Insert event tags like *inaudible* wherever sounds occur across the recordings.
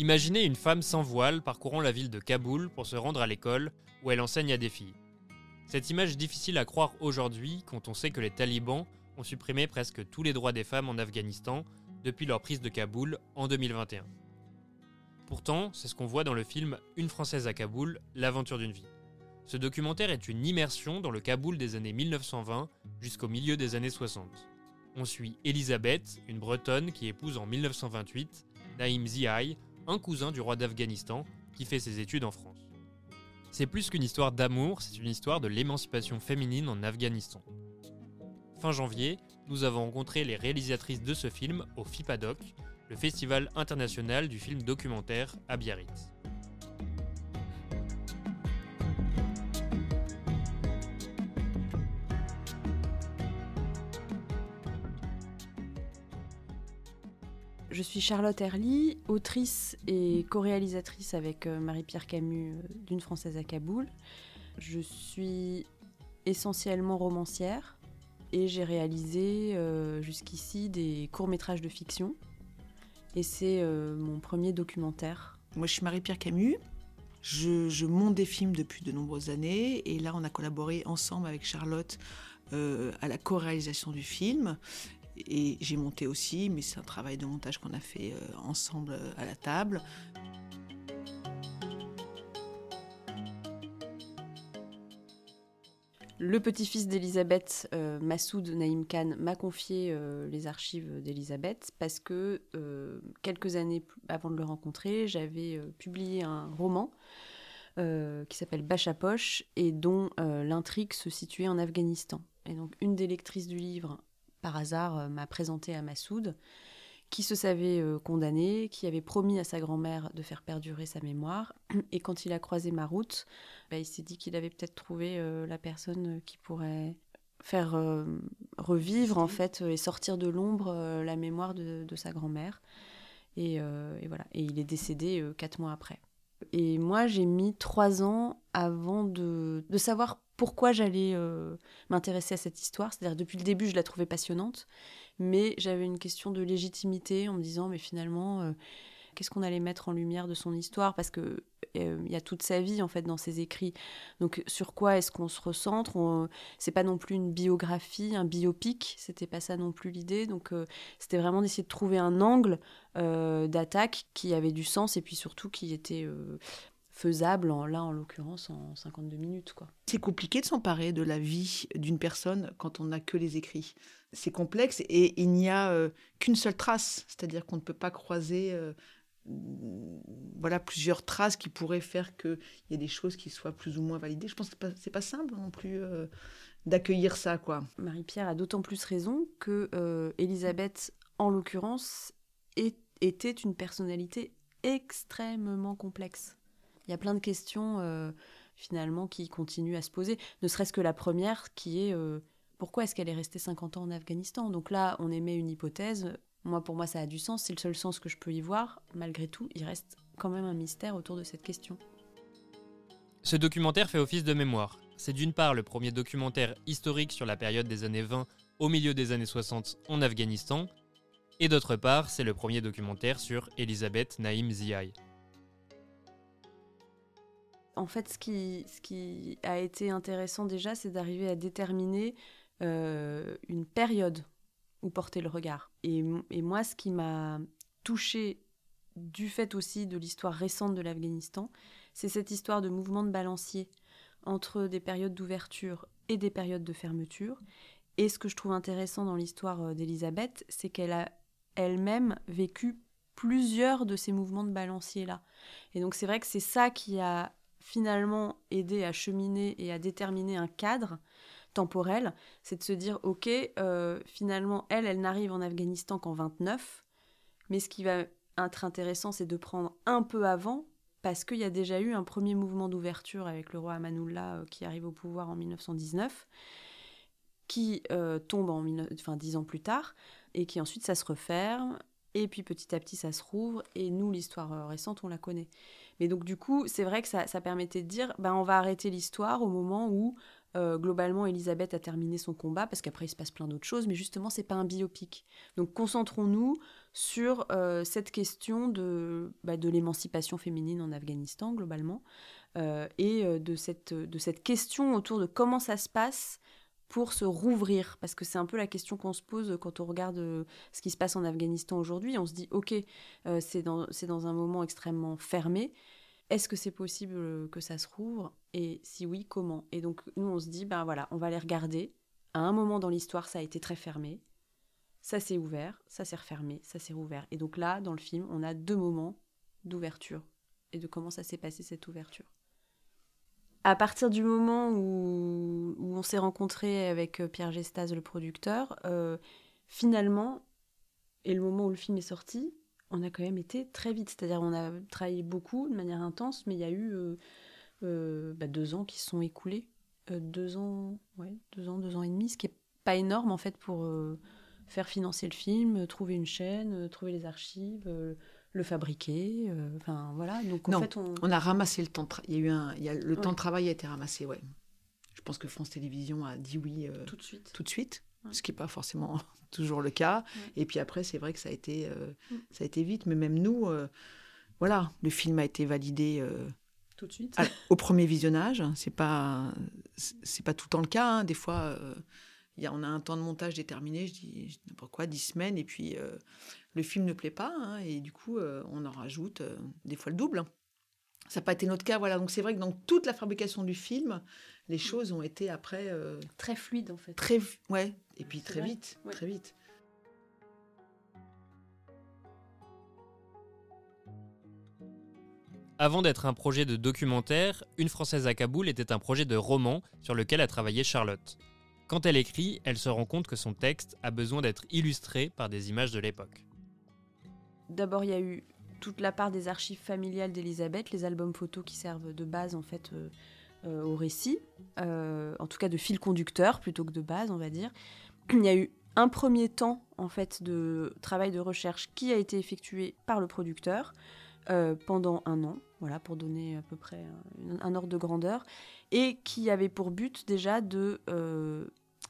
Imaginez une femme sans voile parcourant la ville de Kaboul pour se rendre à l'école où elle enseigne à des filles. Cette image difficile à croire aujourd'hui quand on sait que les talibans ont supprimé presque tous les droits des femmes en Afghanistan depuis leur prise de Kaboul en 2021. Pourtant, c'est ce qu'on voit dans le film Une Française à Kaboul, l'aventure d'une vie. Ce documentaire est une immersion dans le Kaboul des années 1920 jusqu'au milieu des années 60. On suit Elisabeth, une Bretonne qui épouse en 1928 Naïm Ziaï, un cousin du roi d'Afghanistan qui fait ses études en France. C'est plus qu'une histoire d'amour, c'est une histoire de l'émancipation féminine en Afghanistan. Fin janvier, nous avons rencontré les réalisatrices de ce film au FIPADOC, le Festival international du film documentaire à Biarritz. Je suis Charlotte Herly, autrice et co-réalisatrice avec euh, Marie-Pierre Camus euh, d'une Française à Kaboul. Je suis essentiellement romancière et j'ai réalisé euh, jusqu'ici des courts-métrages de fiction. Et c'est mon premier documentaire. Moi, je suis Marie-Pierre Camus. Je, je, monte des films depuis de nombreuses années et là, on a collaboré ensemble avec Charlotte à la co-réalisation du film. Et j'ai monté aussi, mais c'est un travail de montage qu'on a fait euh, ensemble euh, à la table. Le petit-fils d'Elisabeth, euh, Massoud Naïm Khan, m'a confié les archives d'Elisabeth parce que quelques années avant de le rencontrer, j'avais publié un roman qui s'appelle Bachapoche et dont l'intrigue se situait en Afghanistan. Et donc une des lectrices du livre par hasard, euh, m'a présenté à Massoud, qui se savait euh, condamné, qui avait promis à sa grand-mère de faire perdurer sa mémoire. *clears throat* Et quand il a croisé ma route, bah, il s'est dit qu'il avait peut-être trouvé euh, la personne qui pourrait faire revivre en fait et sortir de l'ombre la mémoire de, sa grand-mère. Et, voilà. Et il est décédé quatre mois après. Et moi, j'ai mis trois ans avant de, de savoir pourquoi j'allais euh, m'intéresser à cette histoire. C'est-à-dire, depuis le début, je la trouvais passionnante, mais j'avais une question de légitimité en me disant, mais finalement, euh, qu'est-ce qu'on allait mettre en lumière de son histoire? Parce que euh, il y a toute sa vie en fait dans ses écrits. Donc sur quoi est-ce qu'on se recentre? C'est pas non plus une biographie, un biopic. C'était pas ça non plus l'idée. Donc c'était vraiment d'essayer de trouver un angle d'attaque qui avait du sens et puis surtout qui était faisable, en, là en l'occurrence en 52 minutes. quoi. C'est compliqué de s'emparer de la vie d'une personne quand on n'a que les écrits. C'est complexe et il n'y a euh, qu'une seule trace, c'est-à-dire qu'on ne peut pas croiser euh, voilà plusieurs traces qui pourraient faire qu'il y ait des choses qui soient plus ou moins validées. Je pense que c'est pas, pas simple non plus euh, d'accueillir ça. quoi. Marie-Pierre a d'autant plus raison que Elisabeth, en l'occurrence, était une personnalité extrêmement complexe il y a plein de questions euh, finalement qui continuent à se poser, ne serait-ce que la première qui est euh, pourquoi est-ce qu'elle est restée 50 ans en Afghanistan? Donc là, on émet une hypothèse. Moi, pour moi, ça a du sens. C'est le seul sens que je peux y voir. Malgré tout, il reste quand même un mystère autour de cette question. Ce documentaire fait office de mémoire. C'est d'une part le premier documentaire historique sur la période des années 20 au milieu des années 60 en Afghanistan, et d'autre part, c'est le premier documentaire sur Elisabeth Naïm Ziaï en fait, ce qui, a été intéressant déjà, c'est d'arriver à déterminer euh, une période où porter le regard. Et, moi, ce qui m'a touché du fait aussi de l'histoire récente de l'Afghanistan, c'est cette histoire de mouvement de balancier entre des périodes d'ouverture et des périodes de fermeture. Et ce que je trouve intéressant dans l'histoire euh, d'Elisabeth, c'est qu'elle a elle-même vécu plusieurs de ces mouvements de balancier-là. Et donc c'est vrai que c'est ça qui a finalement aider à cheminer et à déterminer un cadre temporel, c'est de se dire, ok, euh, finalement, elle, elle n'arrive en Afghanistan qu'en 29, mais ce qui va être intéressant, c'est de prendre un peu avant, parce qu'il y a déjà eu un premier mouvement d'ouverture avec le roi Amanullah euh, qui arrive au pouvoir en 1919, qui euh, tombe en enfin, dix ans plus tard, et qui ensuite ça se referme, et puis petit à petit ça se rouvre, et nous, l'histoire récente, on la connaît. Mais donc du coup, c'est vrai que ça, permettait de dire, ben, on va arrêter l'histoire au moment où euh, globalement, Elisabeth a terminé son combat parce qu'après il se passe plein d'autres choses, mais justement, c'est pas un biopic. Donc concentrons-nous sur euh, cette question de, bah, de l'émancipation féminine en Afghanistan globalement euh, et de cette, de cette question autour de comment ça se passe pour se rouvrir Parce que c'est un peu la question qu'on se pose quand on regarde ce qui se passe en Afghanistan aujourd'hui. On se dit, ok, c'est dans, dans un moment extrêmement fermé, est-ce que c'est possible euh, que ça se rouvre? Et si oui, comment? Et donc nous, on se dit, ben voilà, on va les regarder. À un moment dans l'histoire, ça a été très fermé. Ça s'est ouvert, ça s'est refermé, ça s'est rouvert. Et donc là, dans le film, on a deux moments d'ouverture et de comment ça s'est passé cette ouverture. À partir du moment où, on s'est rencontré avec euh, Pierre Gestaz, le producteur, euh, finalement, et le moment où le film est sorti, on a quand même été très vite. C'est-à-dire on a travaillé beaucoup, de manière intense, mais il y a eu euh, bah, deux ans qui se sont écoulés. Deux ans, ouais, deux ans, deux ans et demi, ce qui est pas énorme en fait pour faire financer le film, trouver une chaîne, trouver les archives, le fabriquer. Enfin voilà. Donc en fait, on... a ramassé le temps. Il y a eu un, il y a, le temps de travail a été ramassé, ouais. Je pense que France Télévisions a dit oui tout de suite. Tout de suite ce qui n'est pas forcément *laughs* toujours le cas. Et puis après, c'est vrai que ça a été, euh, mm. ça a été vite. Mais même nous, euh, voilà, le film a été validé euh, tout de suite au premier visionnage. C'est pas, c'est pas tout le temps le cas. Hein. Des fois, y a, on a un temps de montage déterminé. Je dis n'importe quoi, dix semaines, et puis le film ne plaît pas, hein, et du coup, on en rajoute des fois le double. Ça n'a pas été notre cas, voilà. Donc c'est vrai que dans toute la fabrication du film, les mm. choses ont été après très fluides en fait. Très, ouais, et puis très vite, très vite. Avant d'être un projet de documentaire, Une Française à Kaboul était un projet de roman sur lequel a travaillé Charlotte. Quand elle écrit, elle se rend compte que son texte a besoin d'être illustré par des images de l'époque. D'abord, il y a eu toute la part des archives familiales d'Elisabeth, les albums photos qui servent de base en fait euh, euh, au récit, euh, en tout cas de fil conducteur plutôt que de base, on va dire. *clears throat* Il y a eu un premier temps en fait de travail de recherche qui a été effectué par le producteur pendant un an, voilà pour donner à peu près un, ordre de grandeur, et qui avait pour but déjà de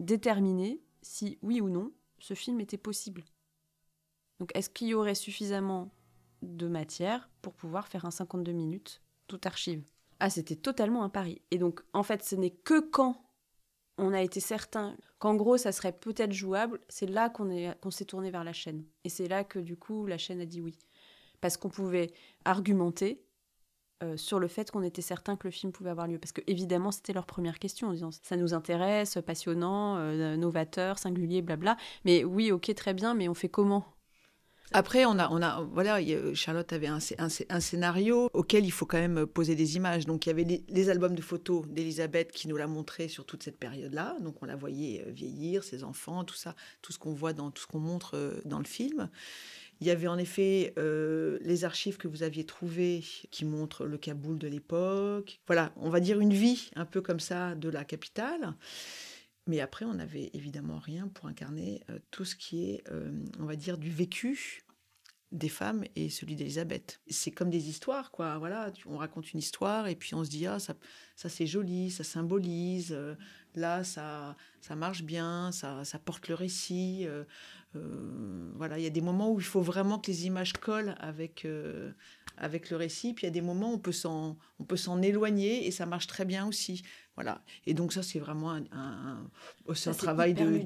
déterminer si oui ou non ce film était possible. Donc est-ce qu'il y aurait suffisamment de matière pour pouvoir faire un 52 minutes tout archive? Ah c'était totalement un pari. Et donc en fait ce n'est que quand on a été certain qu'en gros ça serait peut-être jouable, c'est là qu'on qu'on s'est tourné vers la chaîne. Et c'est là que du coup la chaîne a dit oui. Parce qu'on pouvait argumenter euh, sur le fait qu'on était certain que le film pouvait avoir lieu. Parce que évidemment c'était leur première question en disant ça nous intéresse, passionnant, euh, novateur, singulier, blabla. Mais oui, ok, très bien, mais on fait comment? Après, on a, on a, voilà, Charlotte avait un, scénario auquel il faut quand même poser des images. Donc, il y avait les, albums de photos d'Elisabeth qui nous l'a montré sur toute cette période-là. Donc, on la voyait euh, vieillir, ses enfants, tout ça, tout ce qu'on voit dans tout ce qu'on montre dans le film. Il y avait en effet euh, les archives que vous aviez trouvées qui montrent le Kaboul de l'époque. Voilà, on va dire une vie un peu comme ça de la capitale. Mais après, on n'avait évidemment rien pour incarner euh, tout ce qui est, euh, on va dire, du vécu des femmes et celui d'Elisabeth. C'est comme des histoires, quoi. Voilà, on raconte une histoire et puis on se dit ah ça, ça c'est joli, ça symbolise. Euh, là, ça, ça marche bien, ça, ça porte le récit. voilà, il y a des moments où il faut vraiment que les images collent avec avec le récit. Puis il y a des moments où on peut s'en on peut s'en éloigner et ça marche très bien aussi. Voilà. Et donc ça, c'est vraiment un, un, un travail de,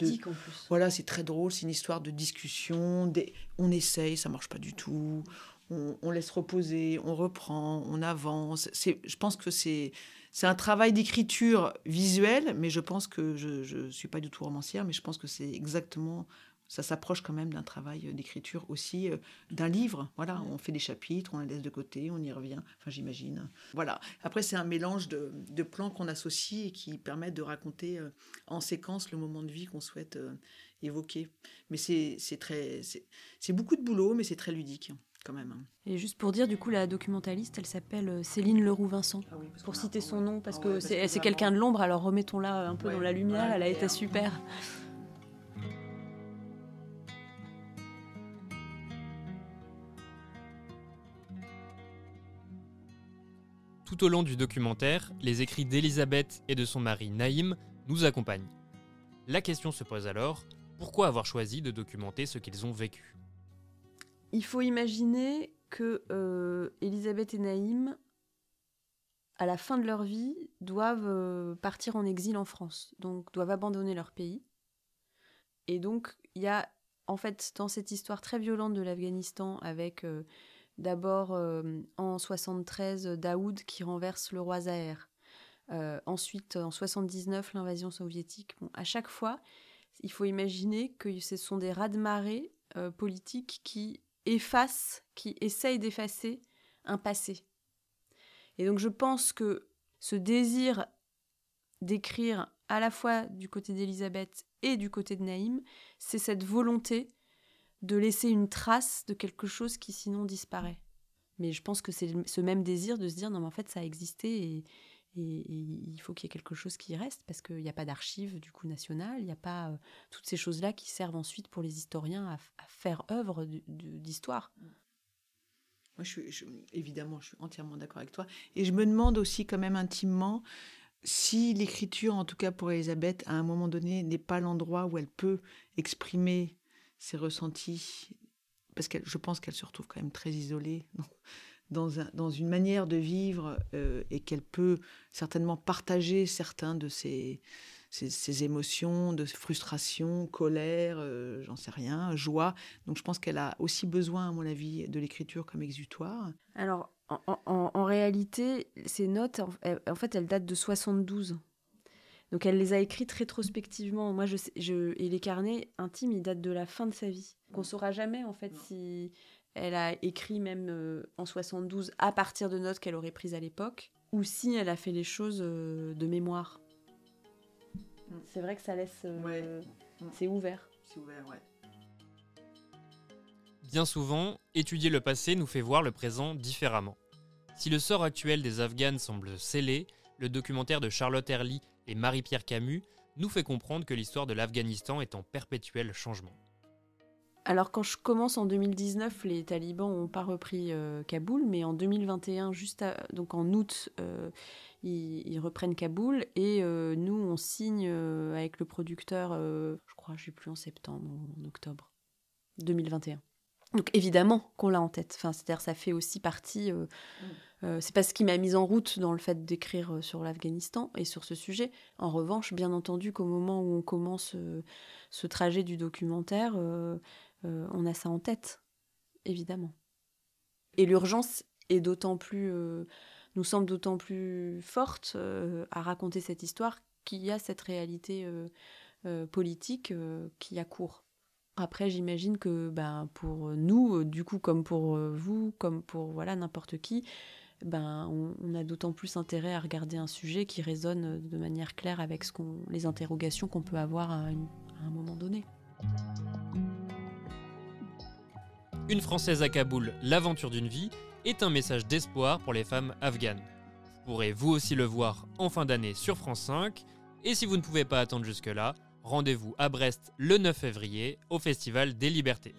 voilà, c'est très drôle, c'est une histoire de discussion. On essaye, ça marche pas du tout. On, laisse reposer, on reprend, on avance. C'est, je pense que c'est c'est un travail d'écriture visuelle, mais je pense que je ne suis pas du tout romancière, mais je pense que c'est exactement ça s'approche quand même d'un travail d'écriture aussi, euh, d'un livre. Voilà, on fait des chapitres, on les laisse de côté, on y revient. Enfin, j'imagine. Voilà. Après, c'est un mélange de, plans qu'on associe et qui permettent de raconter euh, en séquence le moment de vie qu'on souhaite euh, évoquer. Mais c'est très, c'est beaucoup de boulot, mais c'est très ludique. Quand même. Et juste pour dire, du coup, la documentaliste, elle s'appelle Céline Leroux-Vincent, ah pour citer son nom, parce ah que c'est quelqu'un de l'ombre, alors remettons-la un peu dans la lumière, elle a été super. Tout au long du documentaire, les écrits d'Elisabeth et de son mari Naïm nous accompagnent. La question se pose alors, pourquoi avoir choisi de documenter ce qu'ils ont vécu? Il faut imaginer que euh, Elisabeth et Naïm, à la fin de leur vie, doivent euh, partir en exil en France, donc doivent abandonner leur pays. Et donc, il y a en fait dans cette histoire très violente de l'Afghanistan avec euh, d'abord en 73 Daoud qui renverse le roi Zahir. ensuite, en 79, l'invasion soviétique. À chaque fois, il faut imaginer que ce sont des raz-de-marée politiques qui efface, qui essaye d'effacer un passé. Et donc je pense que ce désir d'écrire à la fois du côté d'Elisabeth et du côté de Naïm, c'est cette volonté de laisser une trace de quelque chose qui sinon disparaît. Mais je pense que c'est ce même désir de se dire non mais en fait ça a existé et, il faut qu'il y ait quelque chose qui reste parce qu'il n'y a pas d'archives du coup nationales, il n'y a pas euh, toutes ces choses-là qui servent ensuite pour les historiens à, faire œuvre d'histoire. Moi, évidemment, je suis entièrement d'accord avec toi. Et je me demande aussi quand même intimement si l'écriture, en tout cas pour Elisabeth, à un moment donné, n'est pas l'endroit où elle peut exprimer ses ressentis, parce que je pense qu'elle se retrouve quand même très isolée *laughs* dans, un, dans une manière de vivre euh, et qu'elle peut certainement partager certains de ses, ses, émotions, de frustration, colère, euh, j'en sais rien, joie. Donc je pense qu'elle a aussi besoin, à mon avis, de l'écriture comme exutoire. Alors, en, en, réalité, ces notes, en, fait, elles datent de 72. Donc elle les a écrites rétrospectivement. Moi, je, je et les carnets intimes, ils datent de la fin de sa vie. Qu'on saura jamais en fait si elle a écrit même euh, en 72 à partir de notes qu'elle aurait prises à l'époque, ou si elle a fait les choses euh, de mémoire. Mm. C'est vrai que ça laisse. Euh, mm. C'est ouvert. C'est ouvert, ouais. Bien souvent, étudier le passé nous fait voir le présent différemment. Si le sort actuel des Afghanes semble scellé, le documentaire de Charlotte Herly et Marie-Pierre Camus nous fait comprendre que l'histoire de l'Afghanistan est en perpétuel changement. Alors quand je commence en 2019, les talibans n'ont pas repris euh, Kaboul, mais en 2021, juste donc en août, euh, ils, reprennent Kaboul et euh, nous on signe avec le producteur, je crois, je sais plus en septembre en octobre 2021. Donc évidemment qu'on l'a en tête. Enfin, c'est-à-dire ça fait aussi partie. Mm. c'est pas ce qui m'a mise en route dans le fait d'écrire sur l'Afghanistan et sur ce sujet. En revanche, bien entendu qu'au moment où on commence ce trajet du documentaire, euh, on a ça en tête, évidemment. Et l'urgence est d'autant plus, euh, nous semble d'autant plus forte euh, à raconter cette histoire qu'il y a cette réalité politique qui a cours. Après, j'imagine que ben, pour nous, du coup, comme pour vous, comme pour voilà n'importe qui, ben, on, a d'autant plus intérêt à regarder un sujet qui résonne de manière claire avec les interrogations qu'on peut avoir à un moment donné. Une Française à Kaboul, l'aventure d'une vie, est un message d'espoir pour les femmes afghanes. Vous pourrez vous aussi le voir en fin d'année sur France 5, et si vous ne pouvez pas attendre jusque-là, rendez-vous à Brest le 9 février au Festival des Libertés.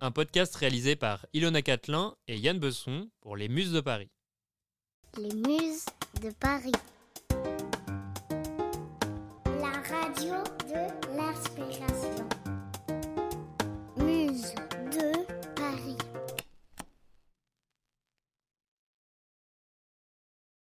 Un podcast réalisé par Ilona Catelin et Yann Besson pour les Muses de Paris. Les Muses de Paris. radio de l'inspiration.